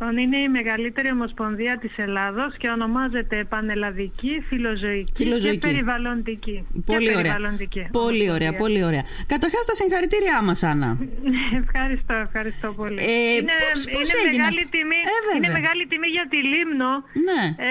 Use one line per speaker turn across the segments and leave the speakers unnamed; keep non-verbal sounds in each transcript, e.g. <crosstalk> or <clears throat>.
Λοιπόν, είναι η μεγαλύτερη ομοσπονδία της Ελλάδος και ονομάζεται Πανελλαδική Φιλοζωική,
Φιλοζωική.
και Περιβαλλοντική.
Πολύ
και
ωραία.
περιβαλλοντική
Πολύ ωραία,
ομοσπονδία.
πολύ ωραία. Καταρχάς τα συγχαρητήριά μας, Άννα.
Ευχαριστώ, ευχαριστώ πολύ.
Ε,
είναι
πώς- πώς
είναι,
έγινε
μεγάλη
αυτό;
τιμή,
Ε, βέβαια.
είναι μεγάλη τιμή για τη Λίμνο
Ναι.
ε,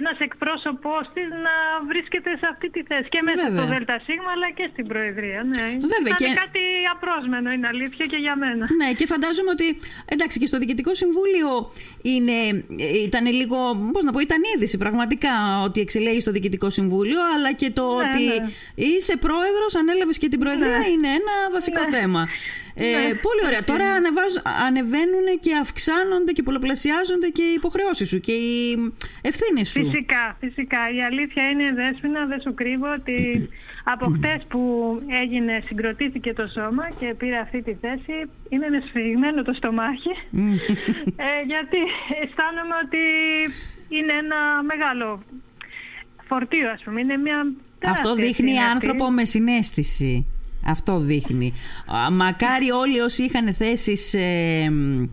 ένας εκπρόσωπός της να βρίσκεται σε αυτή τη θέση και μέσα
Βέβαια.
στο ΔΣ αλλά και στην Προεδρία. Ναι.
Βέβαια,
Θα
και-
Είναι κάτι απρόσμενο, είναι αλήθεια και για μένα.
Ναι, και φαντάζομαι ότι εντάξει και στο Διοικητικό Συμβούλιο είναι, ήταν λίγο, πώς να πω, ήταν είδηση πραγματικά ότι εξελέγει στο Διοικητικό Συμβούλιο, αλλά και το
Ναι,
ότι
ναι.
είσαι πρόεδρος, ανέλαβες και την Προεδρία
Ναι.
είναι ένα βασικό
Ναι.
θέμα. Ε,
Ναι.
πολύ ωραία. Τώρα ανεβάζ- ανεβαίνουν και αυξάνονται και πολλαπλασιάζονται και οι υποχρεώσεις σου και οι ευθύνες σου.
Φυσικά, φυσικά. Η αλήθεια είναι, Δέσποινα, δεν σου κρύβω ότι από χτες που έγινε, συγκροτήθηκε το σώμα και πήρε αυτή τη θέση, είναι με σφιγμένο το στομάχι.
Μμ. <laughs>
ε, γιατί αισθάνομαι ότι είναι ένα μεγάλο φορτίο, ας πούμε. Είναι μια
Αυτό
τεράστια
δείχνει
ευθύνη αυτή.
άνθρωπο με συνέστηση. Αυτό δείχνει. Α, Μακάρι όλοι όσοι είχαν θέσεις ε, μ,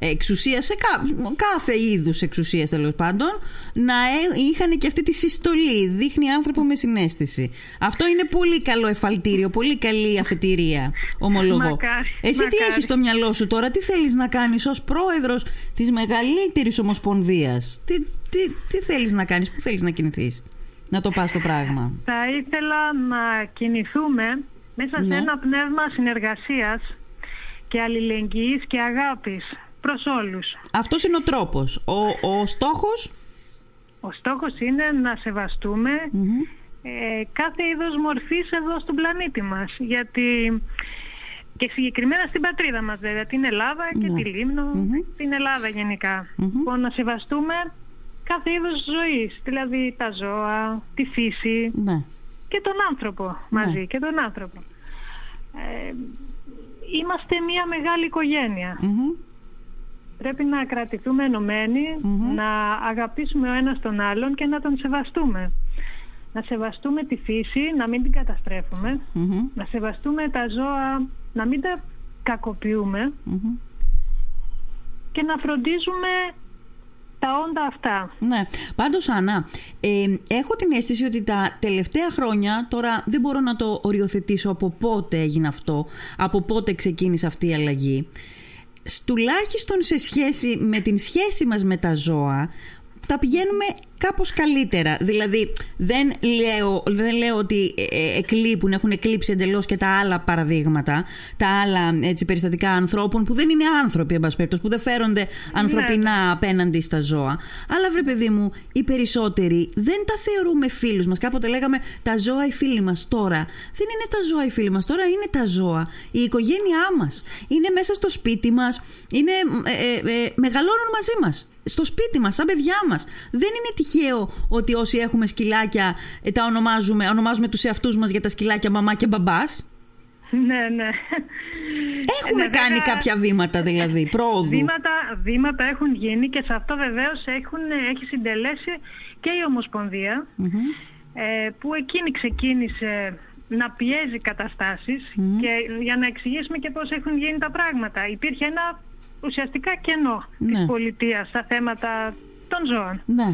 εξουσίας, σε κα- κάθε είδους εξουσίας τέλος πάντων, να ε- είχαν και αυτή τη συστολή. Δείχνει άνθρωπο με συνέστηση. Αυτό είναι πολύ καλό εφαλτήριο, πολύ καλή αφετηρία, ομολογώ.
Μακάρι,
Εσύ τι
μακάρι.
έχεις στο μυαλό σου τώρα, τι θέλεις να κάνεις ως πρόεδρος της μεγαλύτερης ομοσπονδίας; Τι, τι, τι θέλεις να κάνεις, πού θέλεις να κινηθείς, να το πας το πράγμα;
Θα ήθελα να κινηθούμε μέσα
Ναι.
σε ένα πνεύμα συνεργασίας και αλληλεγγύης και αγάπης προς όλους.
Αυτός είναι ο τρόπος. Ο, ο στόχος...
Ο στόχος είναι να σεβαστούμε
Μμμ.
ε, κάθε είδος μορφής εδώ στον πλανήτη μας. Γιατί και συγκεκριμένα στην πατρίδα μας βέβαια, την Ελλάδα και
Ναι.
τη Λίμνο,
Μμμ.
την Ελλάδα γενικά.
Μμμ.
Λοιπόν, να σεβαστούμε κάθε είδος ζωής, δηλαδή τα ζώα, τη φύση
Ναι.
και τον άνθρωπο μαζί, και τον άνθρωπο. Ε, είμαστε μια μεγάλη οικογένεια.
Μμμ.
Πρέπει να κρατηθούμε ενωμένοι,
Μμμ.
να αγαπήσουμε ο ένας τον άλλον και να τον σεβαστούμε. Να σεβαστούμε τη φύση, να μην την καταστρέφουμε.
Μμμ.
Να σεβαστούμε τα ζώα, να μην τα κακοποιούμε
Μμμ.
και να φροντίζουμε τα όντα αυτά.
Ναι. Πάντως, Άννα, ε, έχω την αίσθηση ότι τα τελευταία χρόνια, τώρα δεν μπορώ να το οριοθετήσω από πότε έγινε αυτό, από πότε ξεκίνησε αυτή η αλλαγή, σ- τουλάχιστον σε σχέση με την σχέση μας με τα ζώα, τα πηγαίνουμε κάπως καλύτερα. Δηλαδή, δεν λέω, δεν λέω ότι ε, ε, εκλείπουν, έχουν εκλείψει εντελώς και τα άλλα παραδείγματα, τα άλλα έτσι, περιστατικά ανθρώπων που δεν είναι άνθρωποι, εν πάση περιπτώσει, που δεν φέρονται ανθρωπινά απέναντι στα ζώα. Αλλά βρε παιδί μου, οι περισσότεροι δεν τα θεωρούμε φίλους μας. Κάποτε λέγαμε τα ζώα οι φίλοι μας τώρα. Δεν είναι τα ζώα οι φίλοι μας τώρα, είναι τα ζώα. Η οικογένειά μας. Είναι μέσα στο σπίτι μας. Είναι, ε, ε, ε, μεγαλώνουν μαζί μας. Στο σπίτι μας, σαν παιδιά μας. Δεν είναι τυχαίο ότι όσοι έχουμε σκυλάκια ε, τα ονομάζουμε, ονομάζουμε τους εαυτούς μας για τα σκυλάκια μαμά και μπαμπάς;
Ναι, ναι.
Έχουμε
Ναι,
κάνει
βέβαια,
κάποια βήματα δηλαδή, πρόοδου;
Βήματα, βήματα έχουν γίνει και σε αυτό βεβαίως έχουν, έχει συντελέσει και η Ομοσπονδία
Μμμ.
ε, που εκείνη ξεκίνησε να πιέζει καταστάσεις
Μμμ.
και για να εξηγήσουμε και πώς έχουν γίνει τα πράγματα. Υπήρχε ένα ουσιαστικά κενό
Ναι.
της πολιτείας στα θέματα των ζώων.
Ναι.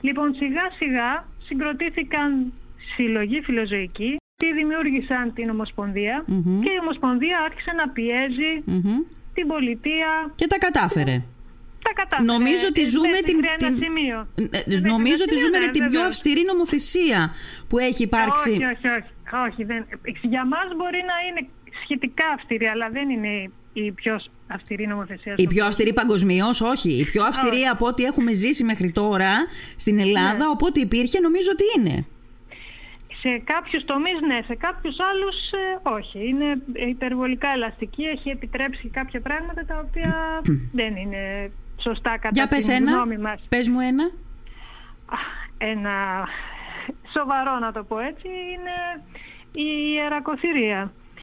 Λοιπόν, σιγά σιγά συγκροτήθηκαν σύλλογοι φιλοζωικοί και δημιούργησαν την Ομοσπονδία
Μμμ.
και η Ομοσπονδία άρχισε να πιέζει
Μμμ.
την πολιτεία
Και τα κατάφερε.
τα κατάφερε.
Νομίζω ότι
Της
ζούμε
μέχρι
την,
ένα
την-
σημείο.
Ε,
Μέχρι
νομίζω
ένα
ότι
σημείο,
ζούμε
ναι,
την πιο
βεβαίως.
αυστηρή νομοθεσία που έχει υπάρξει.
Όχι, όχι, όχι. όχι δεν... Για μας μπορεί να είναι σχετικά αυστηρή, αλλά δεν είναι η πιο αυστηρή νομοθεσία.
Η
στον
πιο αυστηρή παγκοσμίως, όχι. Η πιο αυστηρή
Όχι.
από ό,τι έχουμε ζήσει μέχρι τώρα στην Ελλάδα,
Ναι.
οπότε υπήρχε, νομίζω ότι είναι.
Σε κάποιους τομείς ναι, σε κάποιους άλλους ε, όχι. Είναι υπερβολικά ελαστική, έχει επιτρέψει κάποια πράγματα τα οποία <clears throat> δεν είναι σωστά κατά
Για πες
την
ένα.
γνώμη μας.
Πες μου ένα.
Α, Ένα σοβαρό να το πω έτσι είναι η ιερακοθυρία.